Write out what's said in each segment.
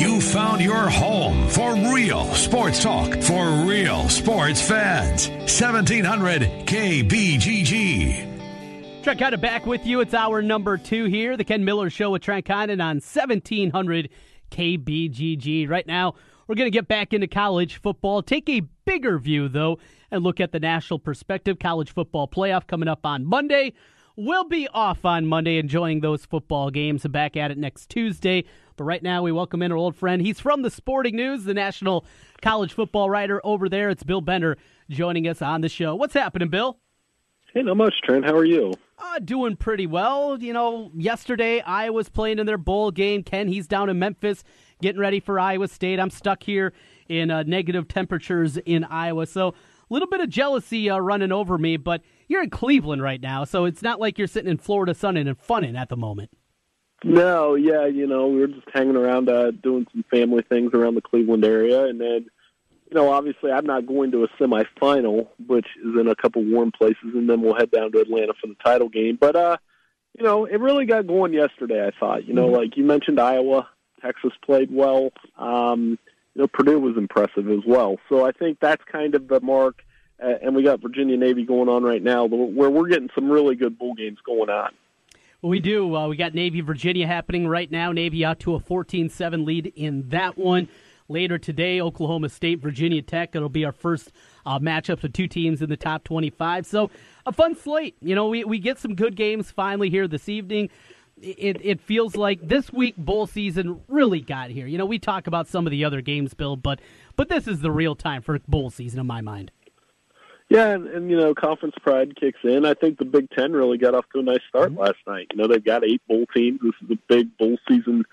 You found your home for real sports talk for real sports fans. 1700 KBGG. Trent Condon back with you. It's hour number two here. The Ken Miller Show with Trent Condon on 1700 KBGG. Right now, we're going to get back into college football. Take a bigger view, though, and look at the national perspective. College football playoff coming up on Monday. We'll be off on Monday enjoying those football games and back at it next Tuesday. But right now, we welcome in our old friend. He's from the Sporting News, the national college football writer over there. It's Bill Bender joining us on the show. What's happening, Bill? Hey, not much, Trent. How are you? Uh, doing pretty well. You know, yesterday I was playing in their bowl game. Ken, he's down in Memphis getting ready for Iowa State. I'm stuck here in uh, negative temperatures in Iowa. So a little bit of jealousy uh, running over me, but you're in Cleveland right now, so it's not like you're sitting in Florida sunning and funning at the moment. No, yeah, you know, we were just hanging around uh, doing some family things around the Cleveland area, and then you know, obviously I'm not going to a semifinal, which is in a couple warm places, and then we'll head down to Atlanta for the title game. But uh, you know, it really got going yesterday. I thought, you know, mm-hmm. like you mentioned, Iowa, Texas played well. Um, you know, Purdue was impressive as well. So I think that's kind of the mark. Uh, and we got Virginia Navy going on right now, where we're getting some really good bowl games going on. We do. Uh, we got Navy Virginia happening right now. Navy out to a 14-7 lead in that one. Later today, Oklahoma State, Virginia Tech. It'll be our first uh, matchup of two teams in the top 25. So a fun slate. You know, we, we get some good games finally here this evening. It, it feels like this week bowl season really got here. You know, we talk about some of the other games, Bill, but but this is the real time for bowl season in my mind. Yeah, and, and you know, conference pride kicks in. I think the Big Ten really got off to a nice start mm-hmm. last night. You know, they've got eight bowl teams. This is a big bowl season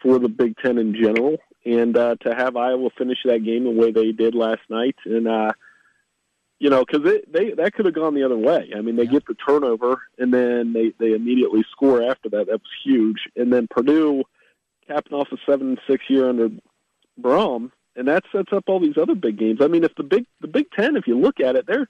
for the Big Ten in general and uh, to have Iowa finish that game the way they did last night, and uh, you know, because they that could have gone the other way. I mean, they yeah. get the turnover, and then they they immediately score after that. That was huge, and then Purdue capping off a seven six year under Brohm, and that sets up all these other big games. I mean, if the big the Big Ten, if you look at it, they're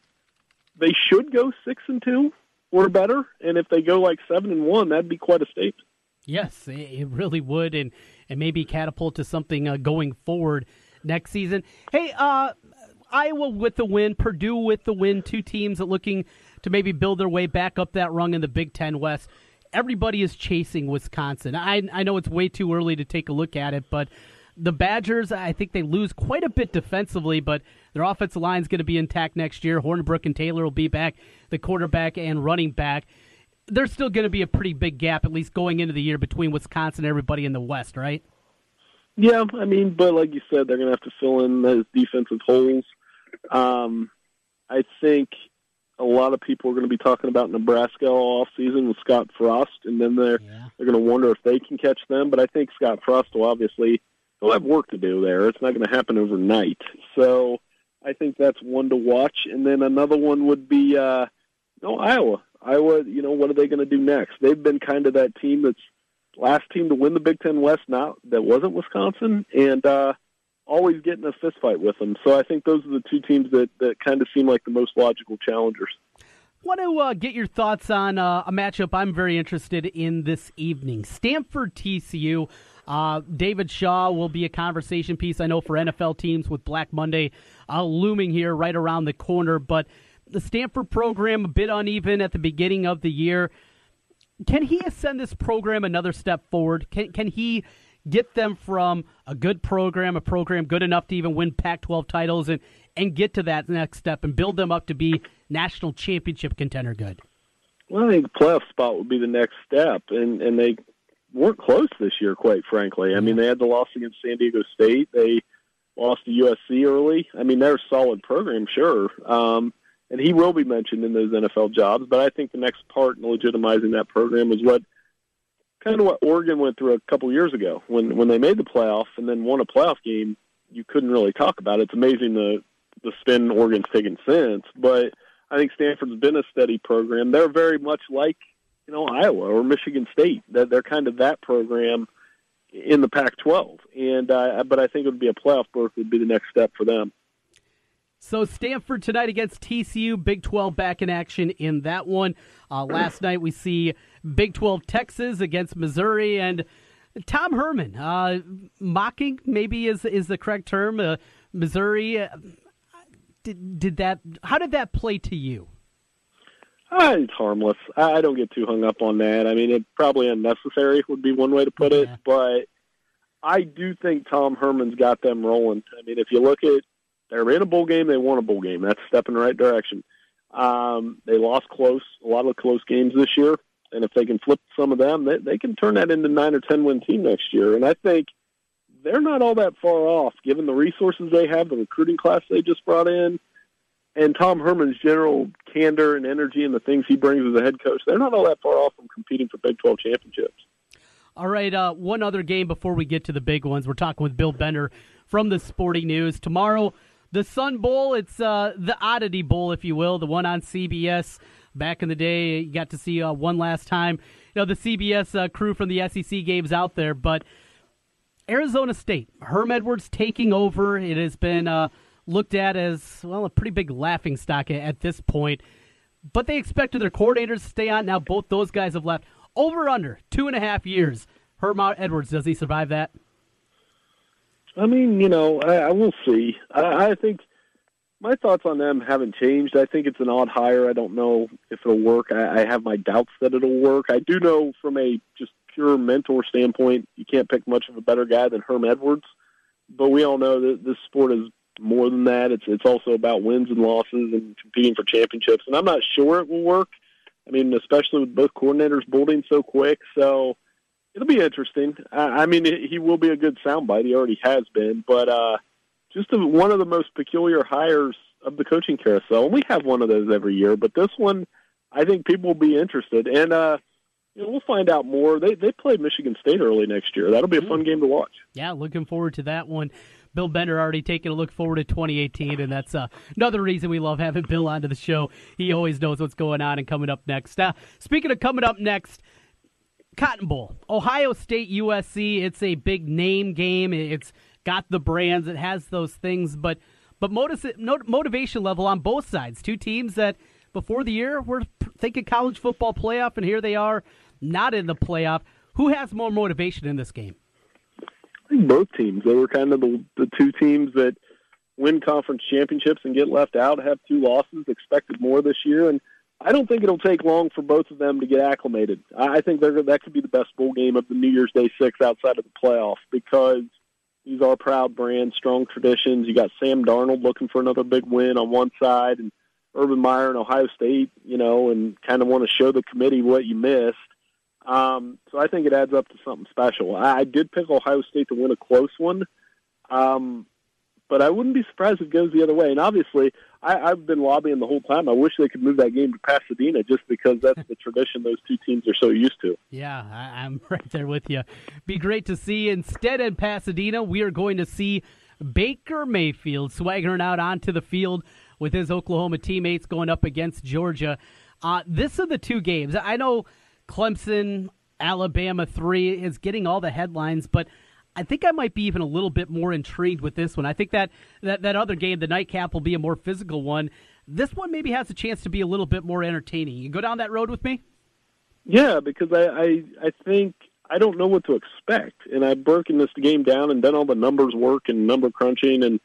they should go six and two or better, and if they go like seven and one, that'd be quite a statement. Yes, it really would, and and maybe catapult to something uh, going forward next season. Hey, uh, Iowa with the win, Purdue with the win, two teams looking to maybe build their way back up that rung in the Big Ten West. Everybody is chasing Wisconsin. I I know it's way too early to take a look at it, but the Badgers, I think they lose quite a bit defensively, but their offensive line is going to be intact next year. Hornibrook and Taylor will be back, the quarterback and running back there's still going to be a pretty big gap, at least going into the year, between Wisconsin and everybody in the West, right? Yeah, I mean, but like you said, they're going to have to fill in those defensive holes. Um, I think a lot of people are going to be talking about Nebraska all off season with Scott Frost, and then they're yeah. they're going to wonder if they can catch them. But I think Scott Frost will obviously he'll have work to do there. It's not going to happen overnight. So I think that's one to watch. And then another one would be uh, no Iowa. Iowa, you know, what are they going to do next? They've been kind of that team that's last team to win the Big Ten West. Now that wasn't Wisconsin, and uh, always getting a fist fight with them. So I think those are the two teams that that kind of seem like the most logical challengers. Want to uh, get your thoughts on uh, a matchup I'm very interested in this evening: Stanford TCU. Uh, David Shaw will be a conversation piece, I know, for NFL teams with Black Monday uh, looming here right around the corner. But the Stanford program a bit uneven at the beginning of the year. Can he ascend this program another step forward? Can can he get them from a good program, a program good enough to even win Pac-12 titles, and and get to that next step and build them up to be national championship contender good? Well, I think the playoff spot would be the next step, and and they weren't close this year, quite frankly. I mean, they had the loss against San Diego State. They lost to USC early. I mean, they're a solid program, sure. Um, and he will be mentioned in those NFL jobs. But I think the next part in legitimizing that program is what kind of what Oregon went through a couple years ago when when they made the playoff and then won a playoff game. You couldn't really talk about it. It's amazing the the spin Oregon's taken since, but I think Stanford's been a steady program. They're very much like you know Iowa or Michigan State. That they're kind of that program in the Pac-12, and uh, but I think it would be a playoff berth would be the next step for them. So Stanford tonight against TCU, Big 12 back in action in that one. Uh, last night we see Big 12 Texas against Missouri, and Tom Herman, uh, mocking maybe is is the correct term. Uh, Missouri, uh, did did that? How did that play to you? Uh, it's harmless. I, I don't get too hung up on that. I mean, it probably unnecessary would be one way to put it, Yeah. but I do think Tom Herman's got them rolling. I mean, if you look at they're in a bowl game, they won a bowl game. That's a step in the right direction. Um, they lost close, a lot of close games this year, and if they can flip some of them, they, they can turn that into nine or ten win team next year. And I think they're not all that far off, given the resources they have, the recruiting class they just brought in, and Tom Herman's general candor and energy and the things he brings as a head coach. They're not all that far off from competing for Big Twelve championships. All right, uh, one other game before we get to the big ones. We're talking with Bill Bender from the Sporting News. Tomorrow, the Sun Bowl. It's uh, the Oddity Bowl, if you will, the one on CBS. Back in the day, you got to see uh, one last time. You know, the CBS uh, crew from the SEC games out there, but Arizona State, Herm Edwards taking over. It has been uh, looked at as, well, a pretty big laughing stock at, at this point. But they expected their coordinators to stay on. Now both those guys have left. Over under two and a half years. Herm Edwards, does he survive that? I mean, you know, I, I will see. I, I think my thoughts on them haven't changed. I think it's an odd hire. I don't know if it'll work. I, I have my doubts that it'll work. I do know from a just pure mentor standpoint, you can't pick much of a better guy than Herm Edwards. But we all know that this sport is more than that. It's it's also about wins and losses and competing for championships. And I'm not sure it will work. I mean, especially with both coordinators building so quick. So it'll be interesting. I, I mean, he will be a good soundbite. He already has been, but uh, just a, one of the most peculiar hires of the coaching carousel. And we have one of those every year, but this one, I think people will be interested. And uh, you know, we'll find out more. They they play Michigan State early next year. That'll be a fun game to watch. Yeah, looking forward to that one. Bill Bender already taking a look forward to 2018, and that's uh, another reason we love having Bill onto the show. He always knows what's going on and coming up next. Uh, speaking of coming up next, Cotton Bowl, Ohio State, USC. It's a big name game. It's got the brands. It has those things, but but motiv- motivation level on both sides. Two teams that before the year were thinking college football playoff, and here they are, not in the playoff. Who has more motivation in this game? Both teams. They were kind of the the two teams that win conference championships and get left out. Have two losses. Expected more this year, and I don't think it'll take long for both of them to get acclimated. I I think they're, that could be the best bowl game of the New Year's Day six outside of the playoff because these are proud brands, strong traditions. You got Sam Darnold looking for another big win on one side, and Urban Meyer and Ohio State, you know, and kind of want to show the committee what you missed. Um, so I think it adds up to something special. I, I did pick Ohio State to win a close one, um, but I wouldn't be surprised if it goes the other way. And obviously, I, I've been lobbying the whole time. I wish they could move that game to Pasadena just because that's the tradition those two teams are so used to. Yeah, I, I'm right there with you. Be great to see. Instead, in Pasadena, we are going to see Baker Mayfield swaggering out onto the field with his Oklahoma teammates going up against Georgia. Uh, this are the two games. I know Clemson, Alabama 3 is getting all the headlines, but I think I might be even a little bit more intrigued with this one. I think that, that, that other game, the nightcap, will be a more physical one. This one maybe has a chance to be a little bit more entertaining. You go down that road with me? Yeah, because I, I I think I don't know what to expect, and I've broken this game down and done all the numbers work and number crunching and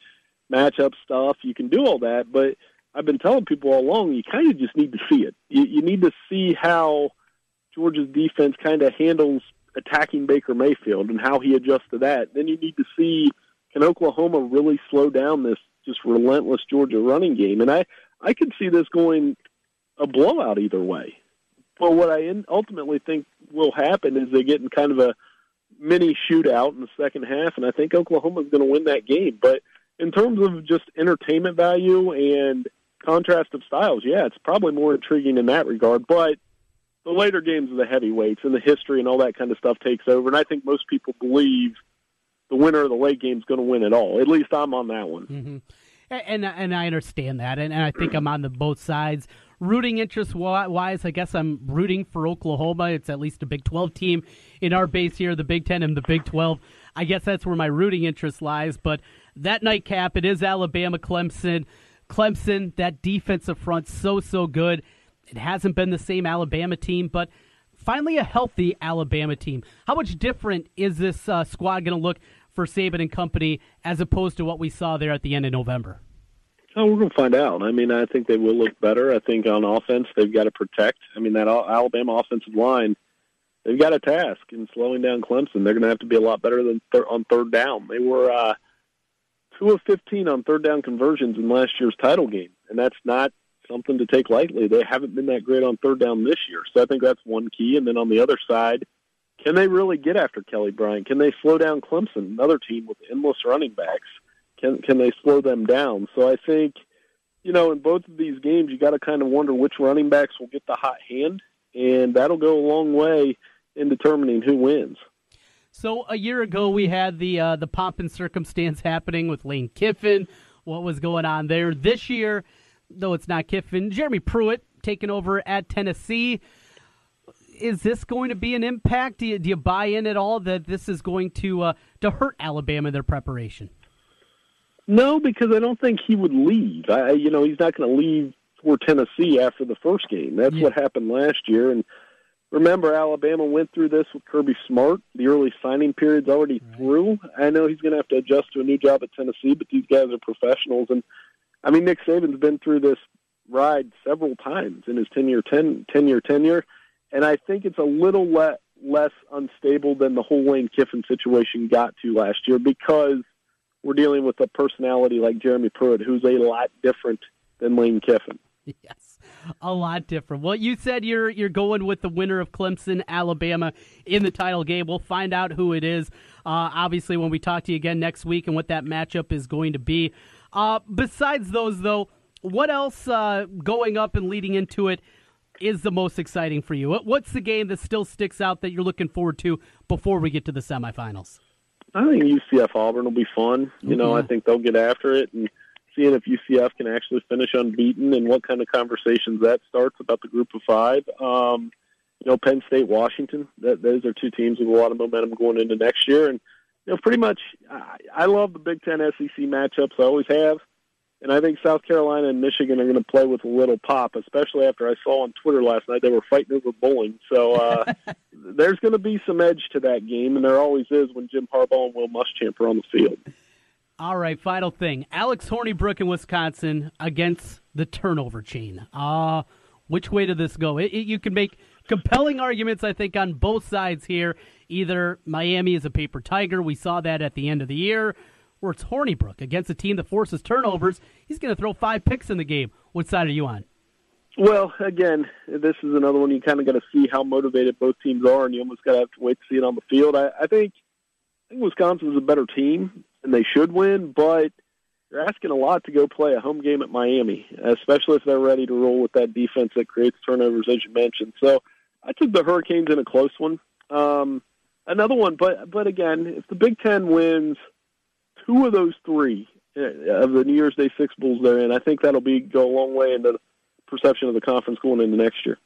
matchup stuff. You can do all that, but I've been telling people all along you kind of just need to see it. You, you need to see how Georgia's defense kind of handles attacking Baker Mayfield and how he adjusts to that. Then you need to see can Oklahoma really slow down this just relentless Georgia running game, and I I could see this going a blowout either way. But what I ultimately think will happen is they get in kind of a mini shootout in the second half, and I think Oklahoma's going to win that game. But in terms of just entertainment value and contrast of styles, yeah, it's probably more intriguing in that regard. But the later games of the heavyweights and the history and all that kind of stuff takes over, and I think most people believe the winner of the late game is going to win it all. At least I'm on that one. Mm-hmm. And and I understand that, and, and I think I'm on the both sides. Rooting interest wise, I guess I'm rooting for Oklahoma. It's at least a Big 12 team in our base here, the Big 10 and the Big 12. I guess that's where my rooting interest lies. But that nightcap, it is Alabama Clemson. Clemson, that defensive front, so, so good. It hasn't been the same Alabama team, but finally a healthy Alabama team. How much different is this uh, squad going to look for Saban and company as opposed to what we saw there at the end of November? Oh, we're going to find out. I mean, I think they will look better. I think on offense, they've got to protect. I mean, that Alabama offensive line, they've got a task in slowing down Clemson. They're going to have to be a lot better than th- on third down. They were uh, two of fifteen on third down conversions in last year's title game, and that's not something to take lightly. They haven't been that great on third down this year, so I think that's one key. And then on the other side, can they really get after Kelly Bryant? Can they slow down Clemson, another team with endless running backs? Can can they slow them down? So I think, you know, in both of these games, you got to kind of wonder which running backs will get the hot hand, and that'll go a long way in determining who wins. So a year ago, we had the uh, the pomp and circumstance happening with Lane Kiffin. What was going on there this year? Though it's not Kiffin, Jeremy Pruitt taking over at Tennessee. Is this going to be an impact? Do you, do you buy in at all that this is going to uh, to hurt Alabama their preparation? No, because I don't think he would leave. I, you know, he's not going to leave for Tennessee after the first game. That's yeah. what happened last year. And remember, Alabama went through this with Kirby Smart. The early signing period's already right. through. I know he's going to have to adjust to a new job at Tennessee, but these guys are professionals. And I mean, Nick Saban's been through this ride several times in his 10 year, 10, 10 year tenure. And I think it's a little le- less unstable than the whole Lane Kiffin situation got to last year because we're dealing with a personality like Jeremy Pruitt, who's a lot different than Lane Kiffin. Yes, a lot different. Well, you said you're you're going with the winner of Clemson, Alabama in the title game. We'll find out who it is. Uh, obviously, when we talk to you again next week and what that matchup is going to be. Uh, besides those, though, what else uh, going up and leading into it is the most exciting for you? What's the game that still sticks out that you're looking forward to before we get to the semifinals? I think UCF Auburn will be fun. You know, I think they'll get after it and seeing if UCF can actually finish unbeaten and what kind of conversations that starts about the group of five. Um, you know, Penn State, Washington. That, those are two teams with a lot of momentum going into next year, and you know, pretty much, I, I love the Big Ten SEC matchups. I always have. And I think South Carolina and Michigan are going to play with a little pop, especially after I saw on Twitter last night they were fighting over bowling. So uh, there's going to be some edge to that game, and there always is when Jim Harbaugh and Will Muschamp are on the field. All right, final thing. Alex Hornibrook in Wisconsin against the turnover chain. Uh, which way did this go? It, it, you can make compelling arguments, I think, on both sides here. Either Miami is a paper tiger. We saw that at the end of the year or it's Hornibrook against a team that forces turnovers. He's going to throw five picks in the game. What side are you on? Well, again, this is another one you kind of got to see how motivated both teams are, and you almost got to have to wait to see it on the field. I, I think I think Wisconsin's a better team, and they should win, but you're asking a lot to go play a home game at Miami, especially if they're ready to roll with that defense that creates turnovers, as you mentioned. So I took the Hurricanes in a close one. Um, another one, but but again, if the Big Ten wins – two of those three uh, of the New Year's Day Six Bowls they're in, I think that'll be go a long way in the perception of the conference going into next year.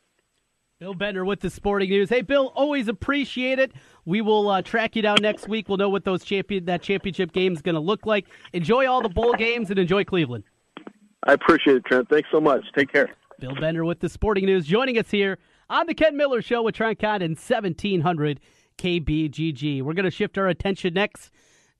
Bill Bender with the Sporting News. Hey, Bill, always appreciate it. We will uh, track you down next week. We'll know what those champion that championship game is going to look like. Enjoy all the bowl games and enjoy Cleveland. I appreciate it, Trent. Thanks so much. Take care. Bill Bender with the Sporting News joining us here on the Ken Miller Show with Trent Condon 1700 KBGG. We're going to shift our attention next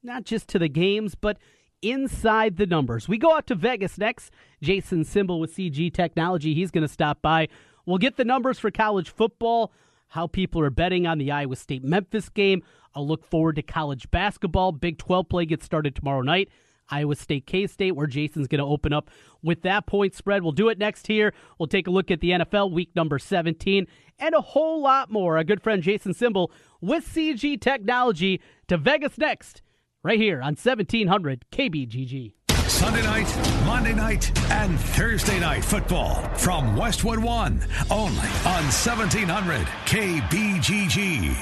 not just to the games, but inside the numbers. We go out to Vegas next. Jason Simbal with CG Technology. He's going to stop by. We'll get the numbers for college football, how people are betting on the Iowa State Memphis game. I'll look forward to college basketball. Big 12 play gets started tomorrow night. Iowa State K State, where Jason's going to open up with that point spread. We'll do it next here. We'll take a look at the NFL week number 17 and a whole lot more. Our good friend Jason Simbal with CG Technology to Vegas next right here on 1700 KBGG. Sunday night, Monday night, and Thursday night football from Westwood One, only on 1700 KBGG.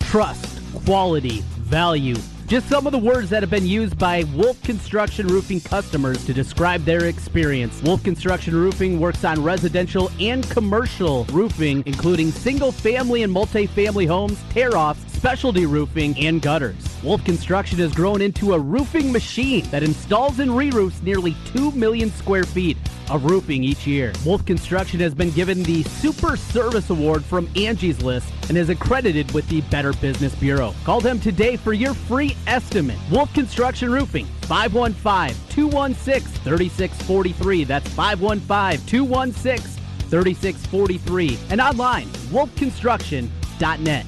Trust, quality, value. Just some of the words that have been used by Wolf Construction Roofing customers to describe their experience. Wolf Construction Roofing works on residential and commercial roofing, including single family and multi-family homes, tear offs, specialty roofing, and gutters. Wolf Construction has grown into a roofing machine that installs and re roofs nearly 2 million square feet of roofing each year. Wolf Construction has been given the Super Service Award from Angie's List and is accredited with the Better Business Bureau. Call them today for your free estimate. Wolf Construction Roofing, 515 216 3643. That's 515 216 3643. And online, wolfconstruction.net.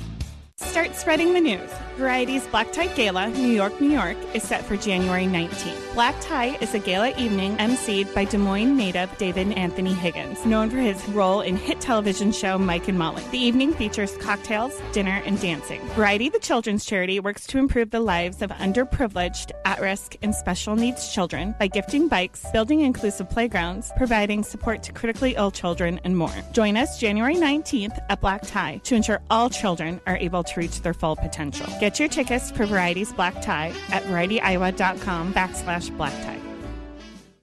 Start spreading the news. Variety's Black Tie Gala, New York, New York, is set for January 19th. Black Tie is a gala evening emceed by Des Moines native David Anthony Higgins, known for his role in hit television show Mike and Molly. The evening features cocktails, dinner, and dancing. Variety, the children's charity, works to improve the lives of underprivileged, at risk, and special needs children by gifting bikes, building inclusive playgrounds, providing support to critically ill children, and more. Join us January 19th at Black Tie to ensure all children are able to reach their full potential. Get your tickets for Variety's Black Tie at varietyiowa.com backslash black tie.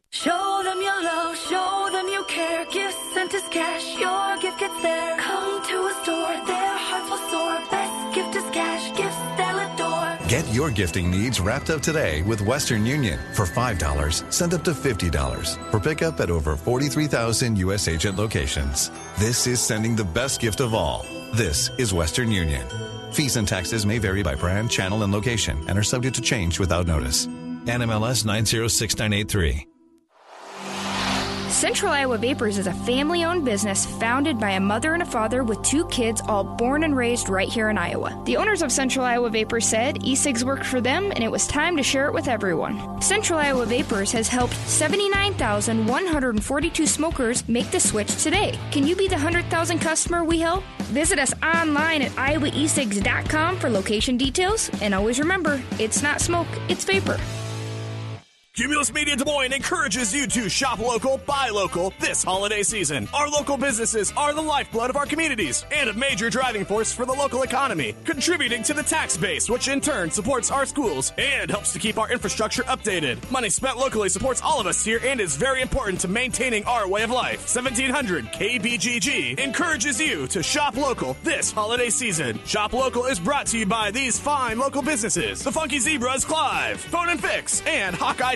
Show them your love, show them you care. Gifts sent as cash, your gift gets there. Come to a store, their hearts will soar. Best gift is cash, gifts they'll adore. Get your gifting needs wrapped up today with Western Union. For $5, send up to $50 for pickup at over 43,000 U.S. agent locations. This is sending the best gift of all. This is Western Union. Fees and taxes may vary by brand, channel, and location and are subject to change without notice. NMLS 906983. Central Iowa Vapors is a family owned business founded by a mother and a father with two kids, all born and raised right here in Iowa. The owners of Central Iowa Vapors said e cigs worked for them and it was time to share it with everyone. Central Iowa Vapors has helped 79,142 smokers make the switch today. Can you be the 100,000 customer we help? Visit us online at iowaesigs.com for location details. And always remember, it's not smoke, it's vapor. Cumulus Media Des Moines encourages you to shop local, buy local this holiday season. Our local businesses are the lifeblood of our communities and a major driving force for the local economy, contributing to the tax base, which in turn supports our schools and helps to keep our infrastructure updated. Money spent locally supports all of us here and is very important to maintaining our way of life. 1700 KBGG encourages you to shop local this holiday season. Shop local is brought to you by these fine local businesses the Funky Zebras Clive, Phone and Fix, and Hawkeye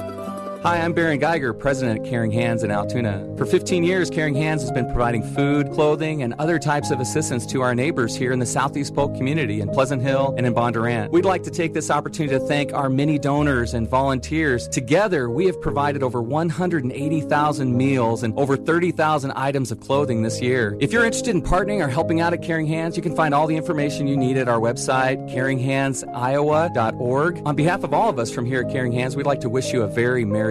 Hi, I'm Baron Geiger, president at Caring Hands in Altoona. For 15 years, Caring Hands has been providing food, clothing, and other types of assistance to our neighbors here in the Southeast Polk community in Pleasant Hill and in Bondurant. We'd like to take this opportunity to thank our many donors and volunteers. Together, we have provided over 180,000 meals and over 30,000 items of clothing this year. If you're interested in partnering or helping out at Caring Hands, you can find all the information you need at our website, caringhandsiowa.org. On behalf of all of us from here at Caring Hands, we'd like to wish you a very Merry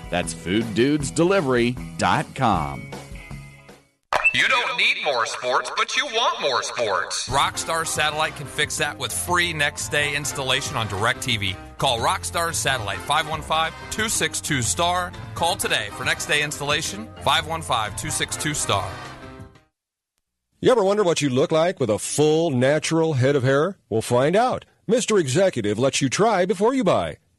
That's fooddudesdelivery.com. You don't need more sports, but you want more sports. Rockstar Satellite can fix that with free next day installation on DirecTV. Call Rockstar Satellite 515 262 STAR. Call today for next day installation 515 262 STAR. You ever wonder what you look like with a full, natural head of hair? We'll find out. Mr. Executive lets you try before you buy.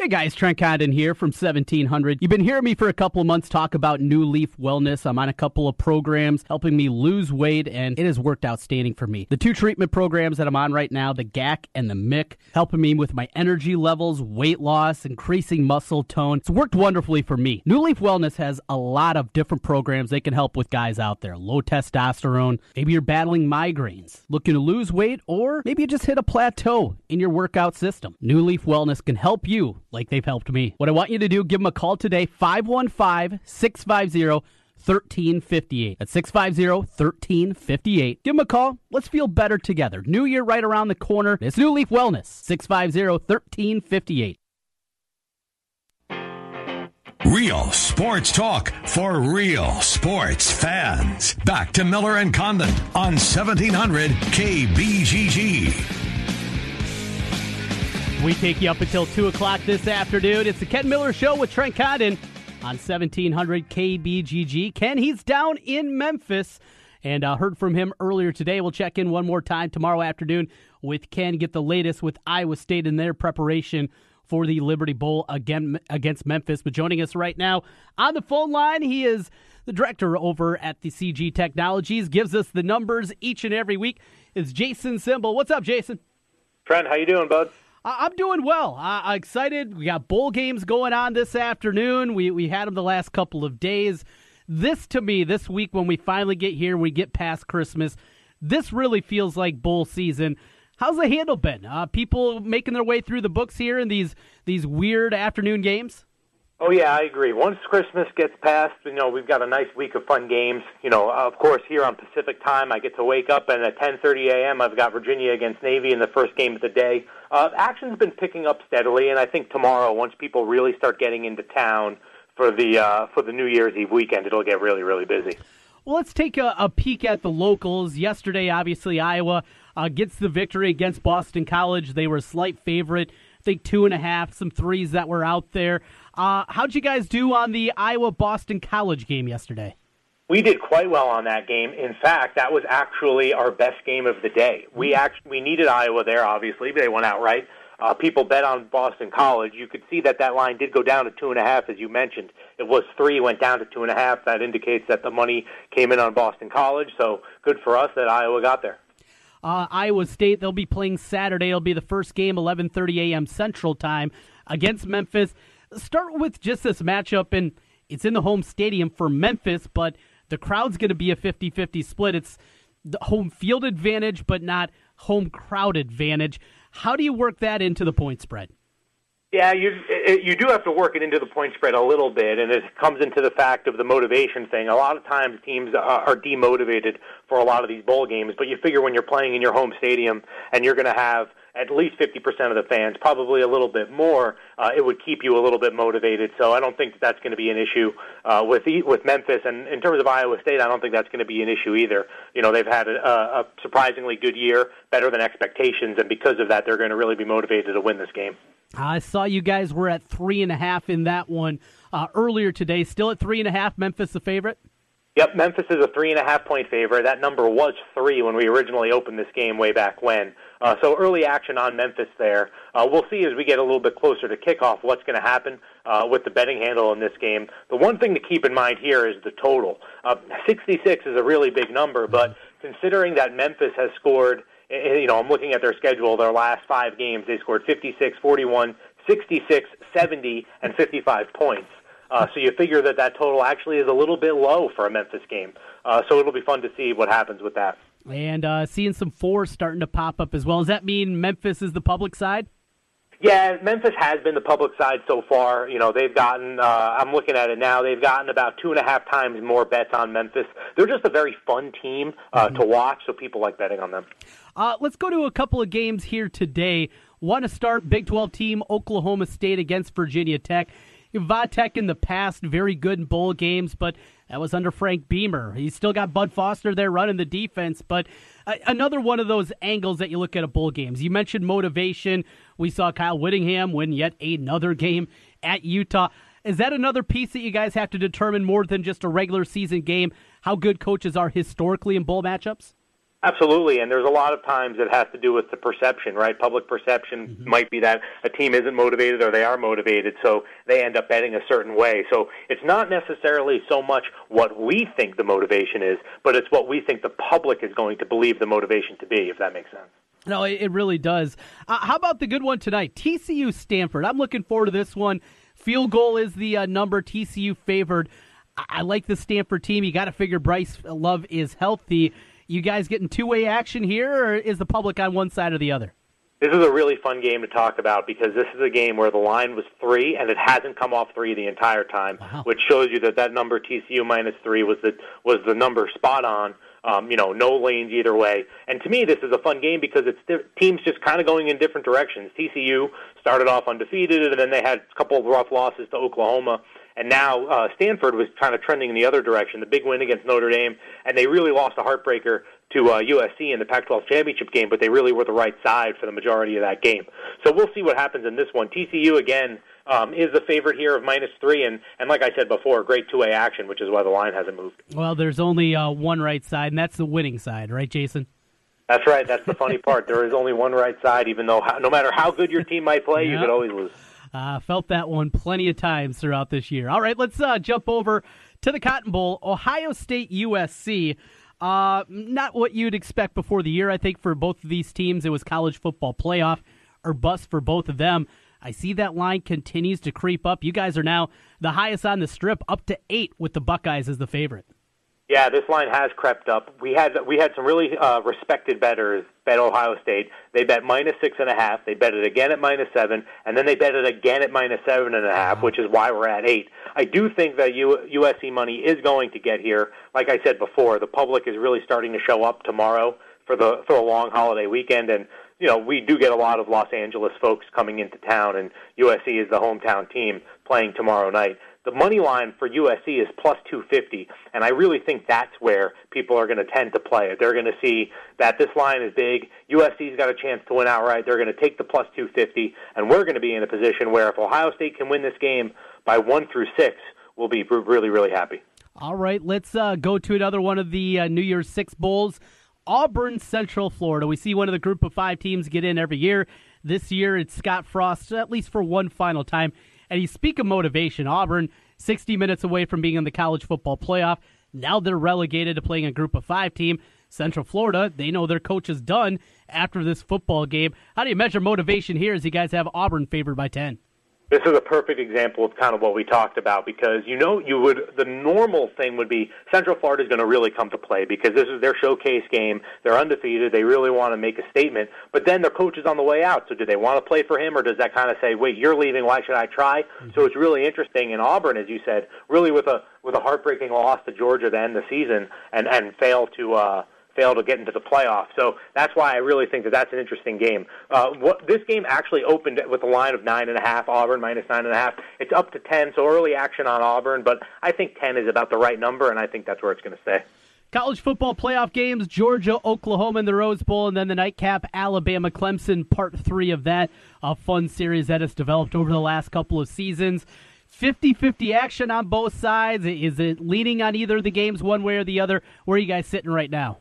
Hey guys, Trent Condon here from 1700. You've been hearing me for a couple of months talk about New Leaf Wellness. I'm on a couple of programs helping me lose weight, and it has worked outstanding for me. The two treatment programs that I'm on right now, the GAC and the MIC, helping me with my energy levels, weight loss, increasing muscle tone. It's worked wonderfully for me. New Leaf Wellness has a lot of different programs they can help with guys out there. Low testosterone, maybe you're battling migraines, looking to lose weight, or maybe you just hit a plateau in your workout system. New Leaf Wellness can help you like they've helped me. What I want you to do, give them a call today, 515 650 1358. That's 650 1358. Give them a call. Let's feel better together. New year right around the corner. It's New Leaf Wellness, 650 1358. Real sports talk for real sports fans. Back to Miller and Condon on 1700 KBGG. We take you up until 2 o'clock this afternoon. It's the Ken Miller Show with Trent Condon on 1700 KBGG. Ken, he's down in Memphis and uh, heard from him earlier today. We'll check in one more time tomorrow afternoon with Ken, get the latest with Iowa State in their preparation for the Liberty Bowl again against Memphis. But joining us right now on the phone line, he is the director over at the CG Technologies, gives us the numbers each and every week. Is Jason Simbal. What's up, Jason? Trent, how you doing, bud? I'm doing well. I'm excited. We got bowl games going on this afternoon. We we had them the last couple of days. This to me, this week when we finally get here, we get past Christmas. This really feels like bowl season. How's the handle been? Uh, people making their way through the books here in these these weird afternoon games. Oh yeah, I agree. Once Christmas gets past, you know, we've got a nice week of fun games. You know, of course, here on Pacific time, I get to wake up and at 10:30 a.m. I've got Virginia against Navy in the first game of the day. Uh, action's been picking up steadily, and I think tomorrow, once people really start getting into town for the uh, for the New Year's Eve weekend, it'll get really, really busy. Well, let's take a, a peek at the locals. Yesterday, obviously, Iowa uh, gets the victory against Boston College. They were a slight favorite. I think two and a half, some threes that were out there. Uh, how'd you guys do on the Iowa Boston College game yesterday? We did quite well on that game. In fact, that was actually our best game of the day. We actually we needed Iowa there, obviously, but they went out right. Uh, people bet on Boston College. You could see that that line did go down to two and a half, as you mentioned. It was three, went down to two and a half. That indicates that the money came in on Boston College. So good for us that Iowa got there. Uh, Iowa State they'll be playing Saturday. It'll be the first game, 11:30 a.m. Central Time against Memphis. Start with just this matchup, and it's in the home stadium for Memphis, but the crowd's going to be a 50-50 split. It's the home field advantage, but not home crowd advantage. How do you work that into the point spread? Yeah, you eh, you do have to work it into the point spread a little bit, and it comes into the fact of the motivation thing. A lot of times, teams are demotivated for a lot of these bowl games, but you figure when you're playing in your home stadium and you're going to have at least 50% of the fans, probably a little bit more, uh, it would keep you a little bit motivated. So I don't think that that's going to be an issue uh, with with Memphis. And in terms of Iowa State, I don't think that's going to be an issue either. You know, they've had a, a surprisingly good year, better than expectations, and because of that, they're going to really be motivated to win this game. I saw you guys were at three and a half in that one uh, earlier today. Still at three and a half. Memphis the favorite. Yep, Memphis is a three and a half point favorite. That number was three when we originally opened this game way back when. Uh, so early action on Memphis there. Uh, we'll see as we get a little bit closer to kickoff what's going to happen uh, with the betting handle in this game. The one thing to keep in mind here is the total. Uh, 66 is a really big number, but considering that Memphis has scored, eh, eh, you know, I'm looking at their schedule, their last five games, they scored 56, 41, 66, 70, and 55 points. Uh, so you figure that that total actually is a little bit low for a Memphis game. Uh, so it'll be fun to see what happens with that. And uh, seeing some fours starting to pop up as well. Does that mean Memphis is the public side? Yeah, Memphis has been the public side so far. You know, they've gotten, uh, I'm looking at it now, they've gotten about two and a half times more bets on Memphis. They're just a very fun team uh, mm-hmm. to watch, so people like betting on them. Uh, let's go to a couple of games here today. Want to start Big 12 team Oklahoma State against Virginia Tech. Vatek in the past, very good in bowl games, but that was under Frank Beamer. He's still got Bud Foster there running the defense, but uh, another one of those angles that you look at a bowl games. You mentioned motivation. We saw Kyle Whittingham win yet another game at Utah. Is that another piece that you guys have to determine more than just a regular season game? How good coaches are historically in bowl matchups? Absolutely, and there's a lot of times it has to do with the perception, right? Public perception mm-hmm. might be that a team isn't motivated or they are motivated, so they end up betting a certain way. So it's not necessarily so much what we think the motivation is, but it's what we think the public is going to believe the motivation to be, if that makes sense. No, it really does. Uh, how about the good one tonight? TCU Stanford. I'm looking forward to this one. Field goal is the uh, number TCU favored. I-, I like the Stanford team. You got to figure Bryce Love is healthy. You guys getting two way action here, or is the public on one side or the other? This is a really fun game to talk about because this is a game where the line was three and it hasn't come off three the entire time, wow. which shows you that that number TCU minus three was the was the number spot on. Um, you know, no lanes either way. And to me, this is a fun game because it's di- teams just kind of going in different directions. TCU started off undefeated, and then they had a couple of rough losses to Oklahoma. And now uh, Stanford was kind of trending in the other direction. The big win against Notre Dame, and they really lost a heartbreaker to uh, USC in the Pac-12 championship game, but they really were the right side for the majority of that game. So we'll see what happens in this one. TCU again um, is the favorite here of minus three, and and like I said before, great two-way action, which is why the line hasn't moved. Well, there's only uh, one right side, and that's the winning side, right, Jason? That's right. That's the funny part. There is only one right side, even though no matter how good your team might play, you could always lose. Uh, felt that one plenty of times throughout this year. All right, let's uh, jump over to the Cotton Bowl. Ohio State USC. Uh, not what you'd expect before the year, I think, for both of these teams. It was college football playoff or bust for both of them. I see that line continues to creep up. You guys are now the highest on the strip, up to eight with the Buckeyes as the favorite. Yeah, this line has crept up. We had we had some really uh, respected betters bet Ohio State. They bet minus six and a half. They bet it again at minus seven, and then they bet it again at minus seven and a half, which is why we're at eight. I do think that U- USC money is going to get here. Like I said before, the public is really starting to show up tomorrow for the for a long holiday weekend, and you know we do get a lot of Los Angeles folks coming into town, and USC is the hometown team playing tomorrow night. The money line for USC is plus 250, and I really think that's where people are going to tend to play it. They're going to see that this line is big. USC's got a chance to win outright. They're going to take the plus 250, and we're going to be in a position where if Ohio State can win this game by one through six, we'll be really, really happy. All right, let's uh, go to another one of the uh, New Year's Six Bowls. Auburn, Central Florida. We see one of the group of five teams get in every year. This year, it's Scott Frost, at least for one final time. And you speak of motivation. Auburn, 60 minutes away from being in the college football playoff. Now they're relegated to playing a group of five team. Central Florida, they know their coach is done after this football game. How do you measure motivation here as you guys have Auburn favored by 10? This is a perfect example of kind of what we talked about because you know you would the normal thing would be Central Florida is going to really come to play because this is their showcase game. They're undefeated. They really want to make a statement. But then their coach is on the way out. So do they want to play for him or does that kind of say, "Wait, you're leaving. Why should I try?" Mm-hmm. So it's really interesting in Auburn as you said, really with a with a heartbreaking loss to Georgia to end the season and and fail to uh fail to get into the playoffs. So that's why I really think that that's an interesting game. Uh, what, this game actually opened with a line of nine and a half. Auburn minus nine and a half. It's up to ten, so early action on Auburn, but I think ten is about the right number, and I think that's where it's going to stay. College football playoff games: Georgia, Oklahoma in the Rose Bowl, and then the nightcap: Alabama, Clemson. Part three of that a fun series that has developed over the last couple of seasons. 50-50 action on both sides. Is it leaning on either of the games one way or the other? Where are you guys sitting right now?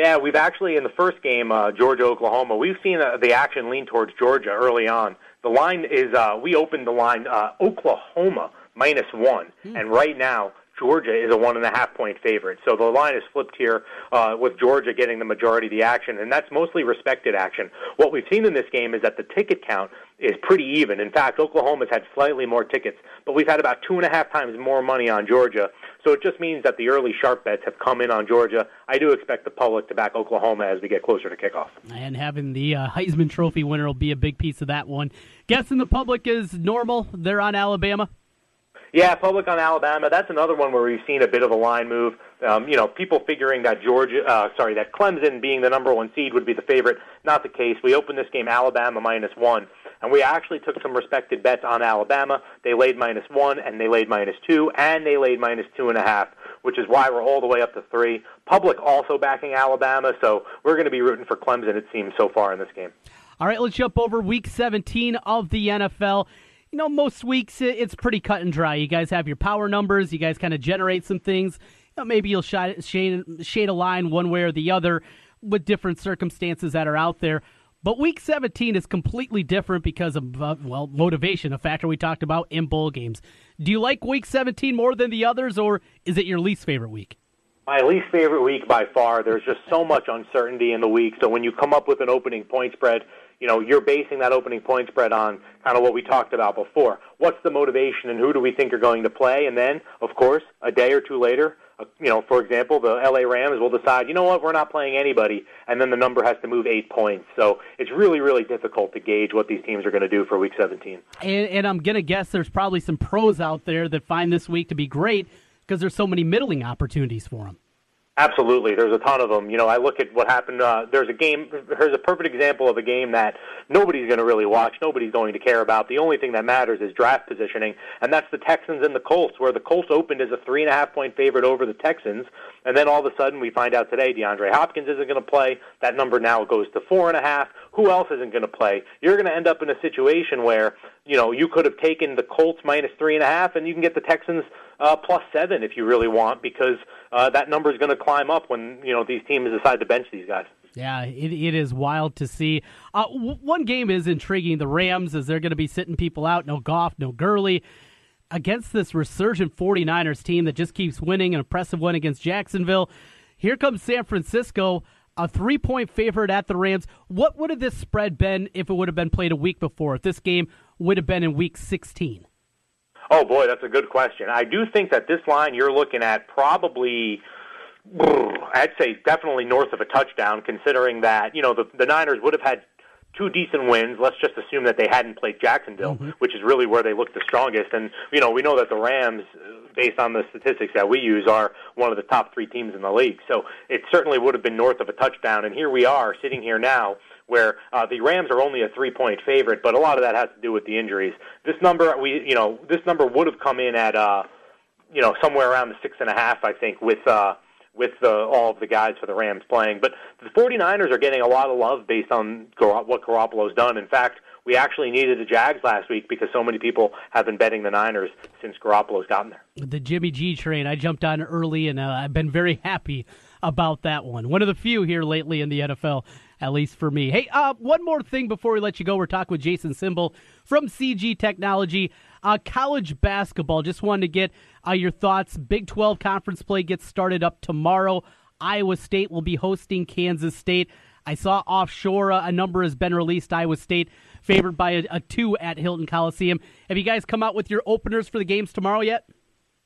Yeah, we've actually in the first game, uh, Georgia Oklahoma, we've seen uh, the action lean towards Georgia early on. The line is uh, we opened the line uh, Oklahoma minus one, mm. and right now Georgia is a one and a half point favorite. So the line is flipped here uh, with Georgia getting the majority of the action, and that's mostly respected action. What we've seen in this game is that the ticket count is pretty even. In fact, Oklahoma's had slightly more tickets, but we've had about two and a half times more money on Georgia. So it just means that the early sharp bets have come in on Georgia. I do expect the public to back Oklahoma as we get closer to kickoff. And having the uh, Heisman Trophy winner will be a big piece of that one. Guessing the public is normal. They're on Alabama. Yeah, public on Alabama. That's another one where we've seen a bit of a line move. Um, you know, people figuring that Georgia, uh, sorry, that Clemson being the number one seed would be the favorite. Not the case. We opened this game Alabama minus one, and we actually took some respected bets on Alabama. They laid minus one, and they laid minus two, and they laid minus two and a half, which is why we're all the way up to three. Public also backing Alabama, so we're going to be rooting for Clemson. It seems so far in this game. All right, let's jump over Week 17 of the NFL you know, most weeks it's pretty cut and dry. You guys have your power numbers. You guys kind of generate some things. You know, maybe you'll shade, shade, shade a line one way or the other. with different circumstances that are out there. But week 17 is completely different because of, uh, well, motivation, a factor we talked about in bowl games. Do you like week 17 more than the others, or is it your least favorite week? My least favorite week by far. There's just so much uncertainty in the week. So when you come up with an opening point spread, you know, you're basing that opening point spread on kind of what we talked about before. What's the motivation and who do we think are going to play? And then, of course, a day or two later, Uh, you know, for example, the LA Rams will decide, you know what, we're not playing anybody, and then the number has to move eight points. So it's really, really difficult to gauge what these teams are going to do for Week 17. And, and I'm going to guess there's probably some pros out there that find this week to be great because there's so many middling opportunities for them. Absolutely, there's a ton of them. You know, I look at what happened. Uh, there's a game. There's a perfect example of a game that nobody's going to really watch. Nobody's going to care about. The only thing that matters is draft positioning, and that's the Texans and the Colts, where the Colts opened as a three and a half point favorite over the Texans, and then all of a sudden we find out today DeAndre Hopkins isn't going to play. That number now goes to four and a half. Who else isn't going to play? You're going to end up in a situation where you know you could have taken the Colts minus three and a half, and you can get the Texans uh, plus seven if you really want, because uh, that number is going to climb up when you know these teams decide to bench these guys. Yeah, it, it is wild to see. Uh, w- one game is intriguing. The Rams, as they're going to be sitting people out. No Goff, no Gurley. Against this resurgent 49ers team that just keeps winning, an impressive win against Jacksonville. Here comes San Francisco, a three point favorite at the Rams. What would have this spread been if it would have been played a week before? If this game would have been in week 16? Oh boy, that's a good question. I do think that this line you're looking at probably I'd say definitely north of a touchdown considering that, you know, the the Niners would have had two decent wins. Let's just assume that they hadn't played Jacksonville, mm-hmm. which is really where they look the strongest. And you know, we know that the Rams, based on the statistics that we use, are one of the top three teams in the league. So it certainly would have been north of a touchdown. And here we are sitting here now where uh, the Rams are only a three point favorite, but a lot of that has to do with the injuries. This number, we you know, this number would have come in at uh, you know somewhere around the six and a half, I think, with uh, with the, all of the guys for the Rams playing. But the 49ers are getting a lot of love based on what Garoppolo's done. In fact, we actually needed the Jags last week because so many people have been betting the Niners since Garoppolo's gotten there. The Jimmy G train, I jumped on early, and uh, I've been very happy about that one. One of the few here lately in the NFL at least for me. Hey, uh, one more thing before we let you go. We're talking with Jason Simbal from CG Technology. Uh, college basketball. Just wanted to get uh, your thoughts. Big 12 conference play gets started up tomorrow. Iowa State will be hosting Kansas State. I saw offshore uh, a number has been released. Iowa State favored by a, a, two at Hilton Coliseum. Have you guys come out with your openers for the games tomorrow yet?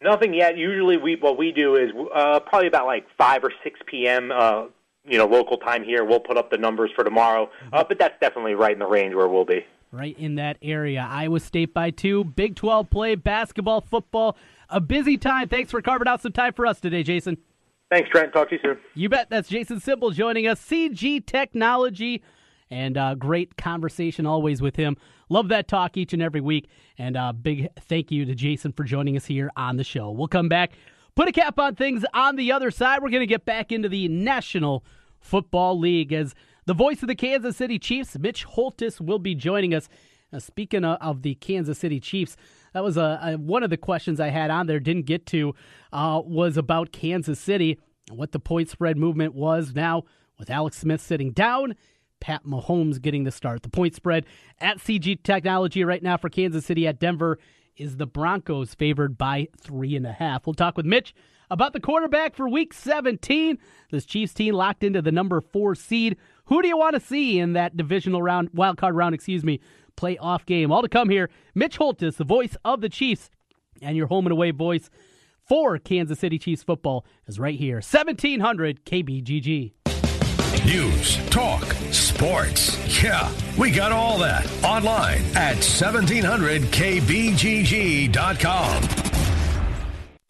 Nothing yet. Usually, we what we do is uh, probably about like five or six p.m. Uh, you know, local time here. We'll put up the numbers for tomorrow, uh, but that's definitely right in the range where we'll be. Right in that area. Iowa State by two. Big 12 play, basketball, football. A busy time. Thanks for carving out some time for us today, Jason. Thanks, Trent. Talk to you soon. You bet. That's Jason Simbal joining us. CG Technology. And uh, great conversation always with him. Love that talk each and every week. And uh, big thank you to Jason for joining us here on the show. We'll come back Put a cap on things on the other side. We're going to get back into the National Football League as the voice of the Kansas City Chiefs, Mitch Holthus, will be joining us. Speaking of the Kansas City Chiefs, that was a, a, one of the questions I had on there. Didn't get to uh, was about Kansas City, and what the point spread movement was. Now with Alex Smith sitting down, Pat Mahomes getting the start. The point spread at CG Technology right now for Kansas City at Denver is the Broncos favored by three and a half. We'll talk with Mitch about the quarterback for week 17. This Chiefs team locked into the number four seed. Who do you want to see in that divisional round, wild card round, excuse me, playoff game? All to come here. Mitch Holthus, the voice of the Chiefs, and your home and away voice for Kansas City Chiefs football is right here. 1700 KBGG. News, talk, sports. Yeah, we got all that online at 1700kbgg.com.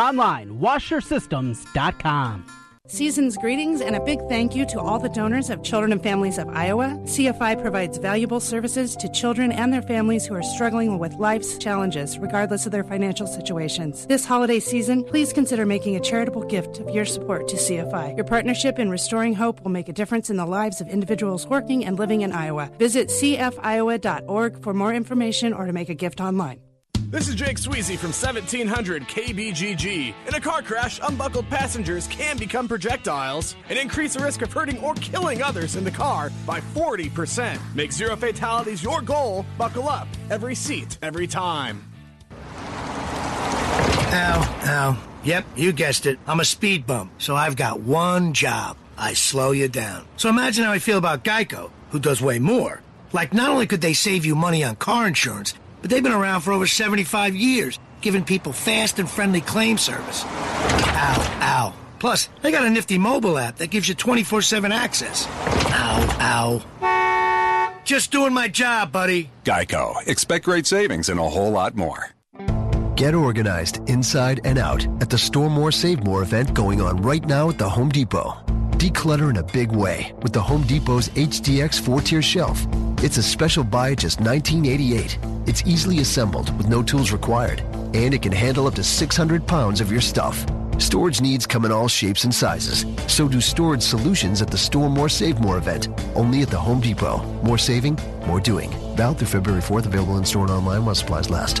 online, washersystems.com. Season's greetings and a big thank you to all the donors of Children and Families of Iowa. CFI provides valuable services to children and their families who are struggling with life's challenges, regardless of their financial situations. This holiday season, please consider making a charitable gift of your support to CFI. Your partnership in restoring hope will make a difference in the lives of individuals working and living in Iowa. Visit cfiowa.org for more information or to make a gift online. This is Jake Sweezy from 1700 KBGG. In a car crash, unbuckled passengers can become projectiles and increase the risk of hurting or killing others in the car by 40%. Make zero fatalities your goal. Buckle up. Every seat, every time. Ow, ow. Yep, you guessed it. I'm a speed bump, so I've got one job. I slow you down. So imagine how I feel about Geico, who does way more. Like, not only could they save you money on car insurance, but they've been around for over 75 years, giving people fast and friendly claim service. Ow, ow. Plus, they got a nifty mobile app that gives you 24 7 access. Ow, ow. Just doing my job, buddy. Geico. Expect great savings and a whole lot more. Get organized inside and out at the Store More Save More event going on right now at the Home Depot. Declutter in a big way with the Home Depot's HDX four tier shelf. It's a special buy at just $19.88. It's easily assembled with no tools required, and it can handle up to 600 pounds of your stuff. Storage needs come in all shapes and sizes. So do storage solutions at the Store More Save More event, only at the Home Depot. More saving, more doing. Valid through February 4th, available in store and online while supplies last.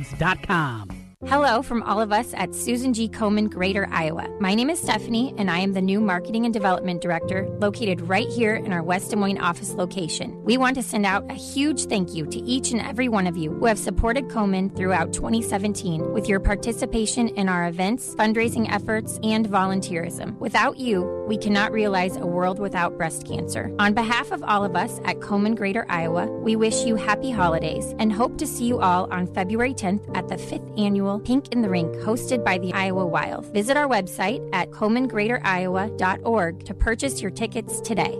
therookiesportscards.com. Hello from all of us at Susan G. Komen Greater Iowa. My name is Stephanie, and I am the new Marketing and Development Director located right here in our West Des Moines office location. We want to send out a huge thank you to each and every one of you who have supported Komen throughout 2017 with your participation in our events, fundraising efforts, and volunteerism. Without you, we cannot realize a world without breast cancer. On behalf of all of us at Komen Greater Iowa, we wish you happy holidays and hope to see you all on February 10th at the 5th annual Pink in the Rink hosted by the Iowa Wild. Visit our website at komengreateriowa.org to purchase your tickets today.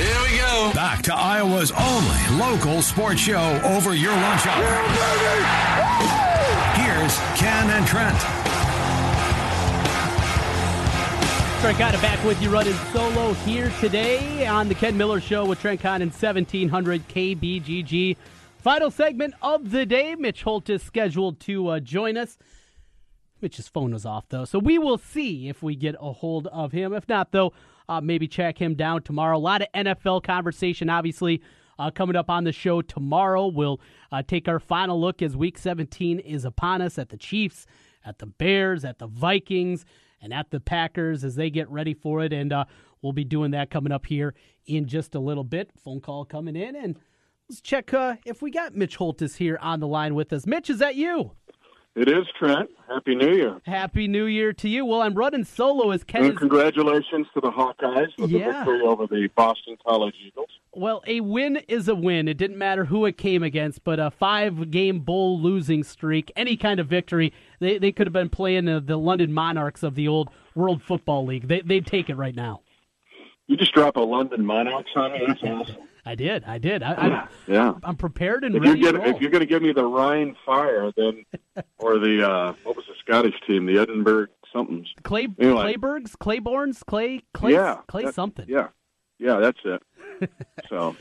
Here we go. Back to Iowa's only local sports show over your lunch hour. Here's Ken and Trent. Trent Condon back with you running solo here today on the Ken Miller Show with Trent Condon 1700 KBGG. Final segment of the day. Mitch Holt is scheduled to uh, join us. Mitch's phone was off, though, so we will see if we get a hold of him. If not, though, uh, maybe check him down tomorrow. A lot of NFL conversation, obviously, uh, coming up on the show tomorrow. We'll uh, take our final look as Week 17 is upon us at the Chiefs, at the Bears, at the Vikings, and at the Packers as they get ready for it. And uh, we'll be doing that coming up here in just a little bit. Phone call coming in, and let's check uh, if we got Mitch Holthus here on the line with us. Mitch, is that you? It is Trent. Happy New Year. Happy New Year to you. Well, I'm running solo as Ken. And congratulations to the Hawkeyes with Yeah. the victory over the Boston College Eagles. Well, a win is a win. It didn't matter who it came against, but a five game bowl losing streak, any kind of victory, they, they could have been playing the, the London Monarchs of the old World Football League. They, they'd take it right now. You just drop a London Monarchs on me. That's awesome. I did. I did. I, I'm, Yeah. I'm prepared and If you're, ready get, roll. if you're going to give me the Rhein Fire, then or the uh, what was the Scottish team, the Edinburgh somethings. Clay, Anyway. Claymores, Clay, Clay, yeah, Clay that- something. Yeah, yeah, that's it. so,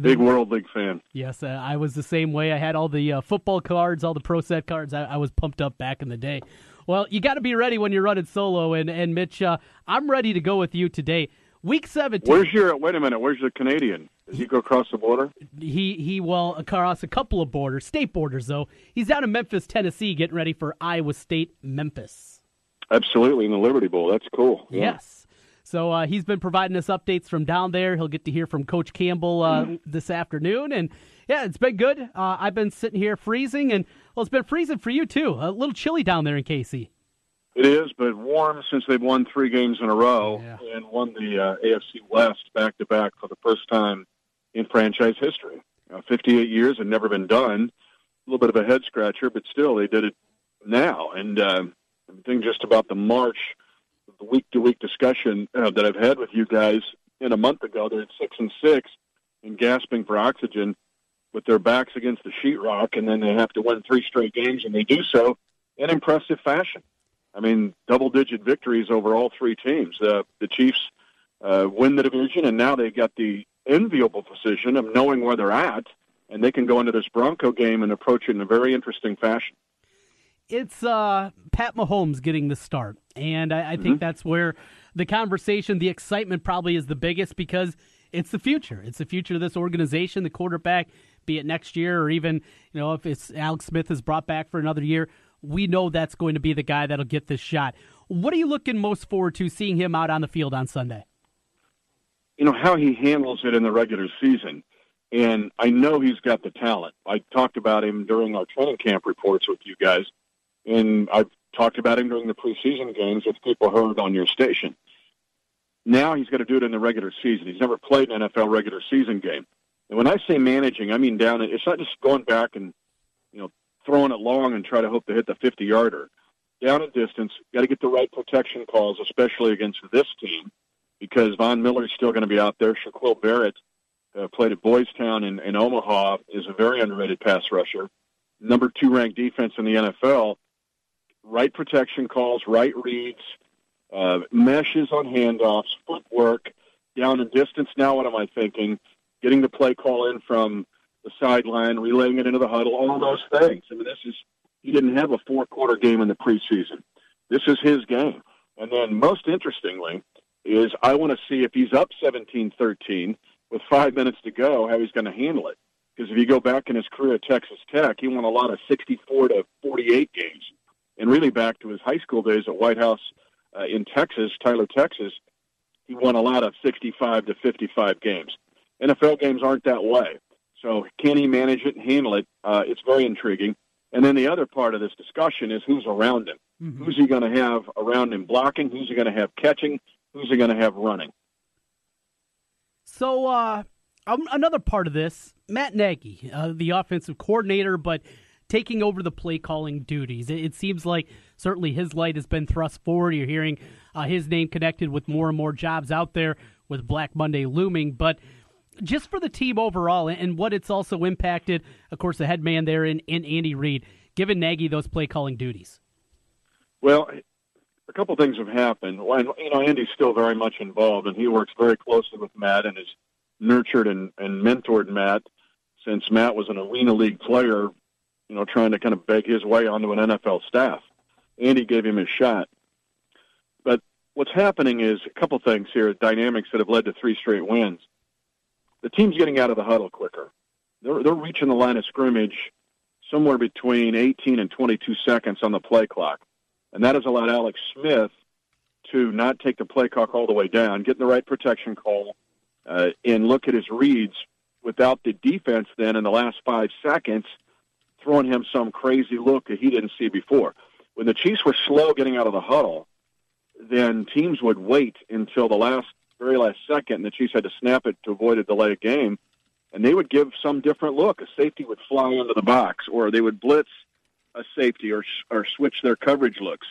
big World League fan. Yes, uh, I was the same way. I had all the uh, football cards, all the pro set cards. I, I was pumped up back in the day. Well, you got to be ready when you're running solo. And, and Mitch, uh, I'm ready to go with you today. Week 17. Where's your? Wait a minute. Where's the Canadian? Did he go across the border? He he well across a couple of borders, state borders though. He's down in Memphis, Tennessee, getting ready for Iowa State, Memphis. Absolutely in the Liberty Bowl. That's cool. Yeah. Yes. So uh, he's been providing us updates from down there. He'll get to hear from Coach Campbell uh, this afternoon, and yeah, it's been good. Uh, I've been sitting here freezing, and well, it's been freezing for you too. A little chilly down there in KC. It is, but warm since they've won three games in a row and won the uh, AFC West back to back for the first time in franchise history. Uh, 58 years and never been done. A little bit of a head scratcher, but still they did it now. And uh, the thing just about the March, the week to week discussion uh, that I've had with you guys in a month ago, they're at six and six and gasping for oxygen with their backs against the sheetrock, and then they have to win three straight games, and they do so in impressive fashion. I mean, double-digit victories over all three teams. Uh, the Chiefs uh, win the division, and now they've got the enviable position of knowing where they're at, and they can go into this Bronco game and approach it in a very interesting fashion. It's uh, Pat Mahomes getting the start, and I, I think Mm-hmm. that's where the conversation, the excitement, probably is the biggest because it's the future. It's the future of this organization. The quarterback, be it next year or even you know if it's Alex Smith is brought back for another year, we know that's going to be the guy that'll get this shot. What are you looking most forward to seeing him out on the field on Sunday? You know how he handles it in the regular season. And I know he's got the talent. I talked about him during our training camp reports with you guys, and I've talked about him during the preseason games with people heard on your station. Now he's got to do it in the regular season. He's never played an NFL regular season game. And when I say managing, I mean down. It's not just going back and you know throwing it long and try to hope to hit the fifty yarder. Down a distance, got to get the right protection calls, especially against this team because Von Miller's still going to be out there. Shaquille Barrett uh, played at Boys Town in, in Omaha, is a very underrated pass rusher. Number two ranked defense in the NFL. Right protection calls, right reads, uh, meshes on handoffs, footwork, down and distance. Now, what am I thinking? Getting the play call in from the sideline, relaying it into the huddle, all those things. I mean, this is he didn't have a four quarter game in the preseason. This is his game. And then, most interestingly, is I want to see if he's up 17-13 with five minutes to go, how he's going to handle it. Because if you go back in his career at Texas Tech, he won a lot of 64 to 48 games. And really back to his high school days at White House uh, in Texas, Tyler, Texas, he won a lot of 65 to 55 games. NFL games aren't that way. So can he manage it and handle it? Uh, it's very intriguing. And then the other part of this discussion is who's around him. Mm-hmm. Who's he going to have around him blocking? Who's he going to have catching? Who's he going to have running? So, uh, another part of this, Matt Nagy, uh, the offensive coordinator, but taking over the play calling duties. It, it, seems like certainly his light has been thrust forward. You're hearing uh, his name connected with more and more jobs out there with Black Monday looming. But just for the team overall and what it's also impacted, of course, the head man there in, in Andy Reid, giving Nagy those play calling duties. Well, a couple things have happened. One, you know, Andy's still very much involved, and he works very closely with Matt and has nurtured and, and mentored Matt since Matt was an arena league player, you know, trying to kind of beg his way onto an NFL staff. Andy gave him his shot. But what's happening is a couple things here, dynamics that have led to three straight wins. The team's getting out of the huddle quicker. They're, they're reaching the line of scrimmage somewhere between 18 and 22 seconds on the play clock and that has allowed Alex Smith to not take the play clock all the way down, get the right protection call, uh, and look at his reads without the defense then in the last five seconds throwing him some crazy look that he didn't see before. When the Chiefs were slow getting out of the huddle, then teams would wait until the last, very last second, and the Chiefs had to snap it to avoid a delay game, and they would give some different look. A safety would fly into the box, or they would blitz a safety or or switch their coverage looks.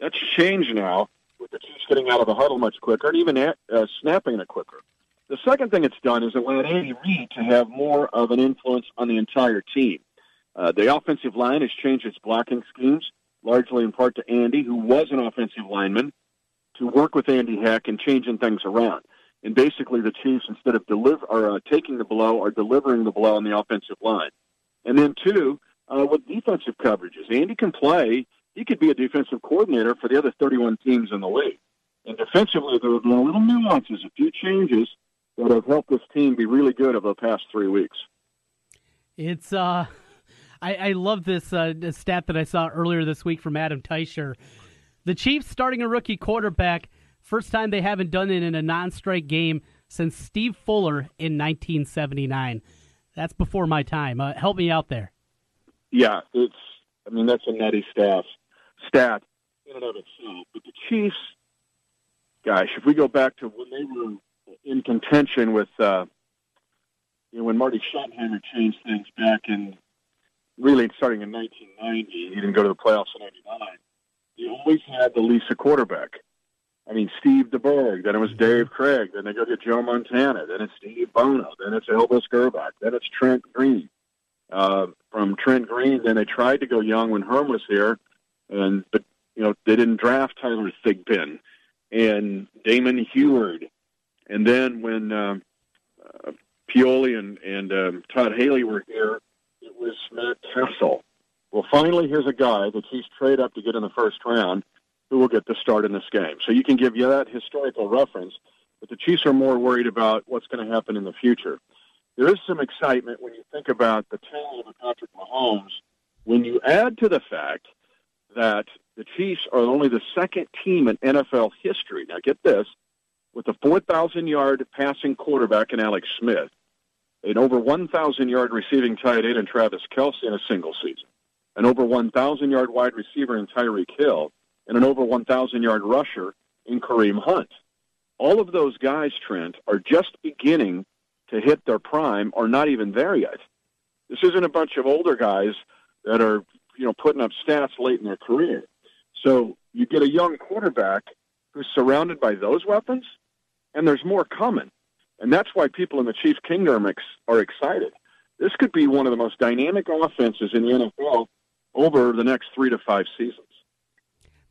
That's changed now with the Chiefs getting out of the huddle much quicker and even at, uh, snapping it quicker. The second thing it's done is it allowed Andy Reid to have more of an influence on the entire team. Uh, the offensive line has changed its blocking schemes, largely in part to Andy, who was an offensive lineman, to work with Andy Heck and changing things around. And basically, the Chiefs, instead of deliver or uh, taking the blow, are delivering the blow on the offensive line. And then two, uh, with defensive coverages. Andy can play. He could be a defensive coordinator for the other 31 teams in the league. And defensively, there have been a little nuances, a few changes that have helped this team be really good over the past three weeks. It's uh, I, I love this uh, stat that I saw earlier this week from Adam Teicher. The Chiefs starting a rookie quarterback, first time they haven't done it in a non-strike game since Steve Fuller in 1979. That's before my time. Uh, help me out there yeah, it's. I mean, that's a nutty staff stat in and of itself. But the Chiefs, gosh, if we go back to when they were in contention with, uh, you know, when Marty Schottenheimer changed things back in really starting in 1990, he didn't go to the playoffs in '99. He always had the Lisa quarterback. I mean, Steve DeBerg, then it was Dave Krieg, then they go to Joe Montana, then it's Steve Bono, then it's Elvis Grbac, then it's Trent Green uh, from Trent Green. Then they tried to go young when Herm was here, and but you know they didn't draft Tyler Thigpen and Damon Huard, and then when uh, uh, Pioli and and um, Todd Haley were here, it was Matt Cassel. Well, finally, here's a guy that he's trade up to get in the first round who will get the start in this game. So you can give you that historical reference, but the Chiefs are more worried about what's going to happen in the future there is some excitement when you think about the talent of Patrick Mahomes. When you add to the fact that the Chiefs are only the second team in NFL history. Now, get this: with a 4,000 yard passing quarterback in Alex Smith, an over 1,000 yard receiving tight end in Travis Kelce in a single season, an over 1,000 yard wide receiver in Tyreek Hill, and an over 1,000 yard rusher in Kareem Hunt. All of those guys, Trent, are just beginning to hit their prime are not even there yet. This isn't a bunch of older guys that are, you know, putting up stats late in their career. So you get a young quarterback who's surrounded by those weapons, and there's more coming. And that's why people in the Chiefs Kingdom are excited. This could be one of the most dynamic offenses in the NFL over the next three to five seasons.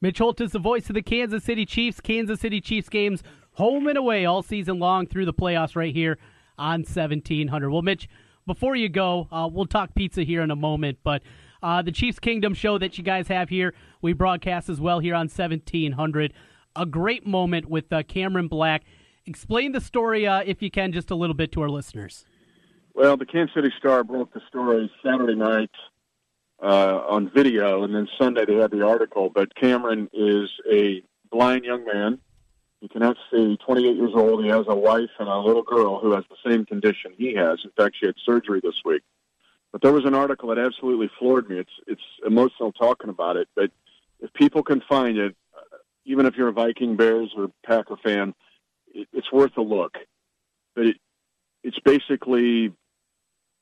Mitch Holthus the voice of the Kansas City Chiefs. Kansas City Chiefs games home and away all season long through the playoffs right here on 1700. Well, Mitch, before you go, uh, we'll talk pizza here in a moment, but uh, the Chiefs Kingdom show that you guys have here, we broadcast as well here on 1700. A great moment with uh, Cameron Black. Explain the story, uh, if you can, just a little bit to our listeners. Well, the Kansas City Star broke the story Saturday night uh, on video, and then Sunday they had the article. But Cameron is a blind young man. He cannot see. 28 years old. He has a wife and a little girl who has the same condition he has. In fact, she had surgery this week. But there was an article that absolutely floored me. It's it's emotional talking about it, but if people can find it, uh, even if you're a Viking, Bears, or Packer fan, it, it's worth a look. But it, it's basically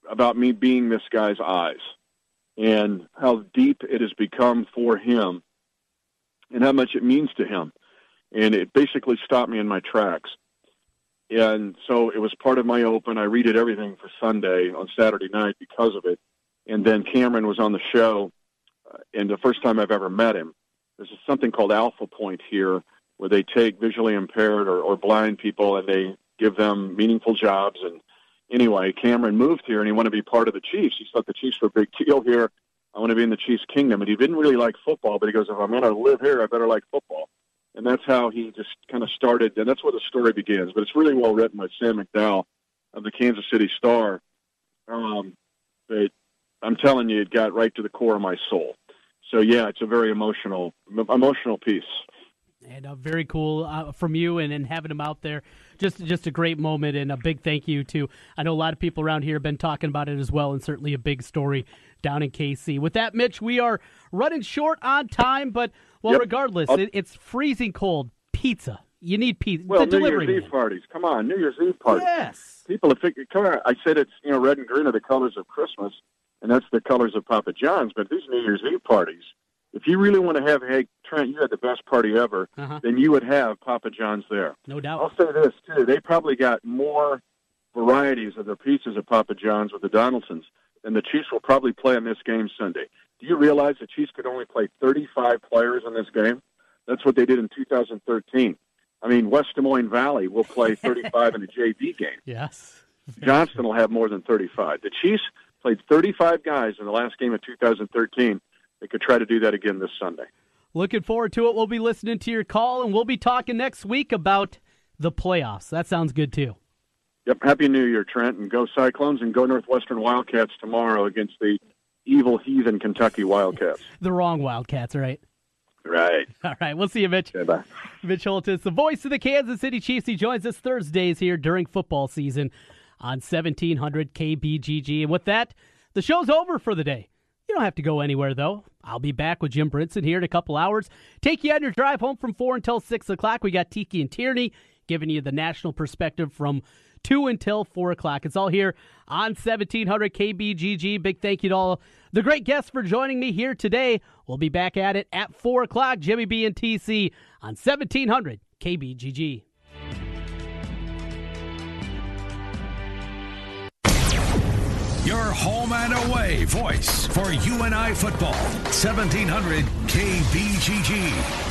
about me being this guy's eyes and how deep it has become for him and how much it means to him. And it basically stopped me in my tracks. And so it was part of my open. I redid everything for Sunday on Saturday night because of it. And then Cameron was on the show, uh, and the first time I've ever met him. There's something called Alpha Point here, where they take visually impaired or, or blind people and they give them meaningful jobs. And anyway, Cameron moved here and he wanted to be part of the Chiefs. He thought the Chiefs were a big deal here. I want to be in the Chiefs' kingdom. And he didn't really like football, but he goes, if I'm going to live here, I better like football and that's how he just kind of started, and that's where the story begins. But it's really well written by Sam McDowell of the Kansas City Star. Um, but I'm telling you, it got right to the core of my soul. So yeah, it's a very emotional, emotional piece. And uh, very cool uh, from you, and, and having him out there, just just a great moment, and a big thank you to. I know a lot of people around here have been talking about it as well, and certainly a big story down in KC. With that, Mitch, we are running short on time, but well, yep. regardless, it, it's freezing cold. Pizza. You need pizza. Well, the New Year's man. Eve parties. Come on, New Year's Eve parties. Yes. People have figured. Come on. I said it's you know red and green are the colors of Christmas, and that's the colors of Papa John's. But these New Year's Eve parties, if you really want to have, hey Trent, you had the best party ever, uh-huh. then you would have Papa John's there. No doubt. I'll say this too: they probably got more varieties of their pizzas at Papa John's with the Donaldsons, and the Chiefs will probably play in this game Sunday. Do you realize the Chiefs could only play 35 players in this game? That's what they did in 2013. I mean, West Des Moines Valley will play 35 in a JV game. Yes. Johnston will have more than 35. The Chiefs played 35 guys in the last game of 2013. They could try to do that again this Sunday. Looking forward to it. We'll be listening to your call, and we'll be talking next week about the playoffs. That sounds good, too. Yep. Happy New Year, Trent, and go Cyclones and go Northwestern Wildcats tomorrow against the evil heathen Kentucky Wildcats. the wrong Wildcats, right? Right. All right. We'll see you, Mitch. Okay, bye. Mitch Holthus, the voice of the Kansas City Chiefs. He joins us Thursdays here during football season on 1700 KBGG. And with that, the show's over for the day. You don't have to go anywhere, though. I'll be back with Jim Brinson here in a couple hours. Take you on your drive home from 4 until 6 o'clock. We got Tiki and Tierney giving you the national perspective from 2 until 4 o'clock. It's all here on 1700 KBGG. Big thank you to all the great guests for joining me here today. We'll be back at it at 4 o'clock. Jimmy B and TC on 1700 KBGG. Your home and away voice for UNI football. 1700 KBGG.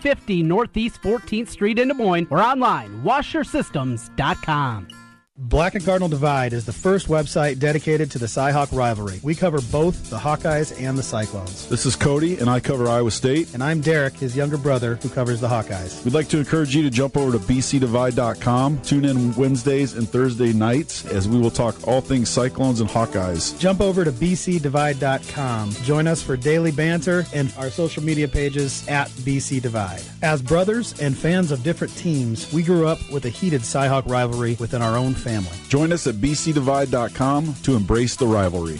6050 Northeast 14th Street in Des Moines or online, washersystems.com. Black and Cardinal Divide is the first website dedicated to the Cyhawk rivalry. We cover both the Hawkeyes and the Cyclones. This is Cody, and I cover Iowa State. And I'm Derek, his younger brother, who covers the Hawkeyes. We'd like to encourage you to jump over to bcdivide.com. Tune in Wednesdays and Thursday nights as we will talk all things Cyclones and Hawkeyes. Jump over to bcdivide.com. Join us for daily banter and our social media pages at bcdivide. As brothers and fans of different teams, we grew up with a heated Cyhawk rivalry within our own family. Join us at bcdivide.com to embrace the rivalry.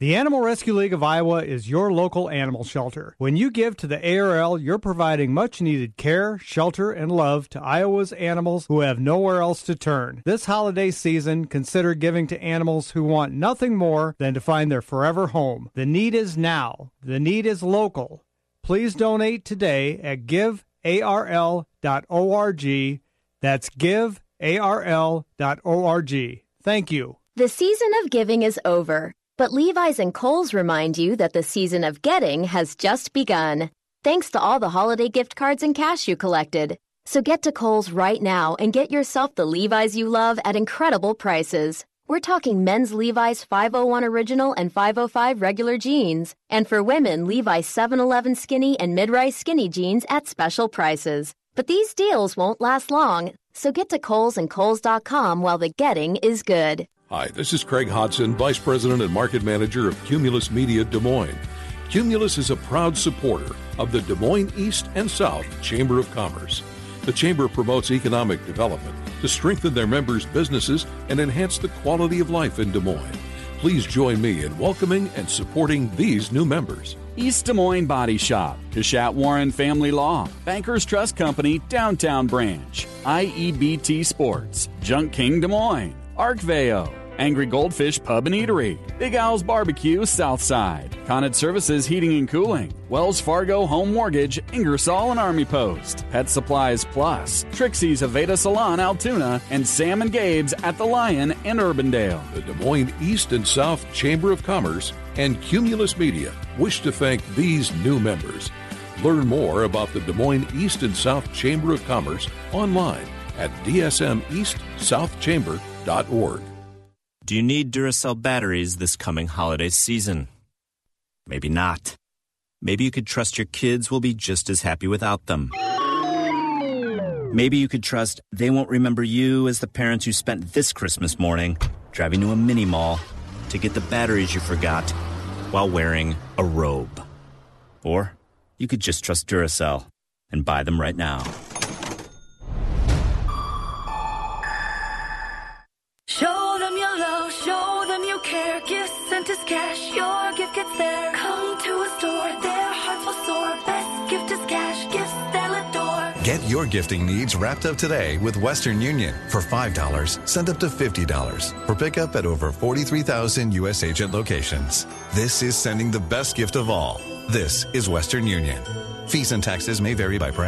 The Animal Rescue League of Iowa is your local animal shelter. When you give to the ARL, you're providing much needed care, shelter, and love to Iowa's animals who have nowhere else to turn. This holiday season, consider giving to animals who want nothing more than to find their forever home. The need is now. The need is local. Please donate today at givearl.org. That's givearl.org. Thank you. The season of giving is over. But Levi's and Kohl's remind you that the season of getting has just begun, thanks to all the holiday gift cards and cash you collected. So get to Kohl's right now and get yourself the Levi's you love at incredible prices. We're talking men's Levi's 501 Original and 505 regular jeans, and for women, Levi's 711 skinny and mid-rise skinny jeans at special prices. But these deals won't last long, so get to Kohl's and Kohl's.com while the getting is good. Hi, this is Craig Hodson, Vice President and Market Manager of Cumulus Media Des Moines. Cumulus is a proud supporter of the Des Moines East and South Chamber of Commerce. The Chamber promotes economic development to strengthen their members' businesses and enhance the quality of life in Des Moines. Please join me in welcoming and supporting these new members. East Des Moines Body Shop, Kashat Warren Family Law, Bankers Trust Company, Downtown Branch, IEBT Sports, Junk King Des Moines, Arcveo, Angry Goldfish Pub and Eatery, Big Owl's Barbecue Southside, Connet Services Heating and Cooling, Wells Fargo Home Mortgage, Ingersoll and Army Post, Pet Supplies Plus, Trixie's Aveda Salon Altoona, and Sam and Gabe's at the Lion in Urbandale. The Des Moines East and South Chamber of Commerce and Cumulus Media wish to thank these new members. Learn more about the Des Moines East and South Chamber of Commerce online at dsmeastsouthchamber.org. Do you need Duracell batteries this coming holiday season? Maybe not. Maybe you could trust your kids will be just as happy without them. Maybe you could trust they won't remember you as the parents who spent this Christmas morning driving to a mini mall to get the batteries you forgot while wearing a robe. Or you could just trust Duracell and buy them right now. Show them your love, show them you care. Gifts sent as cash, your gift gets there. Come to a store, their hearts will soar. Best gift is cash, gifts they'll adore. Get your gifting needs wrapped up today with Western Union. For $5, send up to $50 for pickup at over 43,000 U.S. agent locations. This is sending the best gift of all. This is Western Union. Fees and taxes may vary by brand.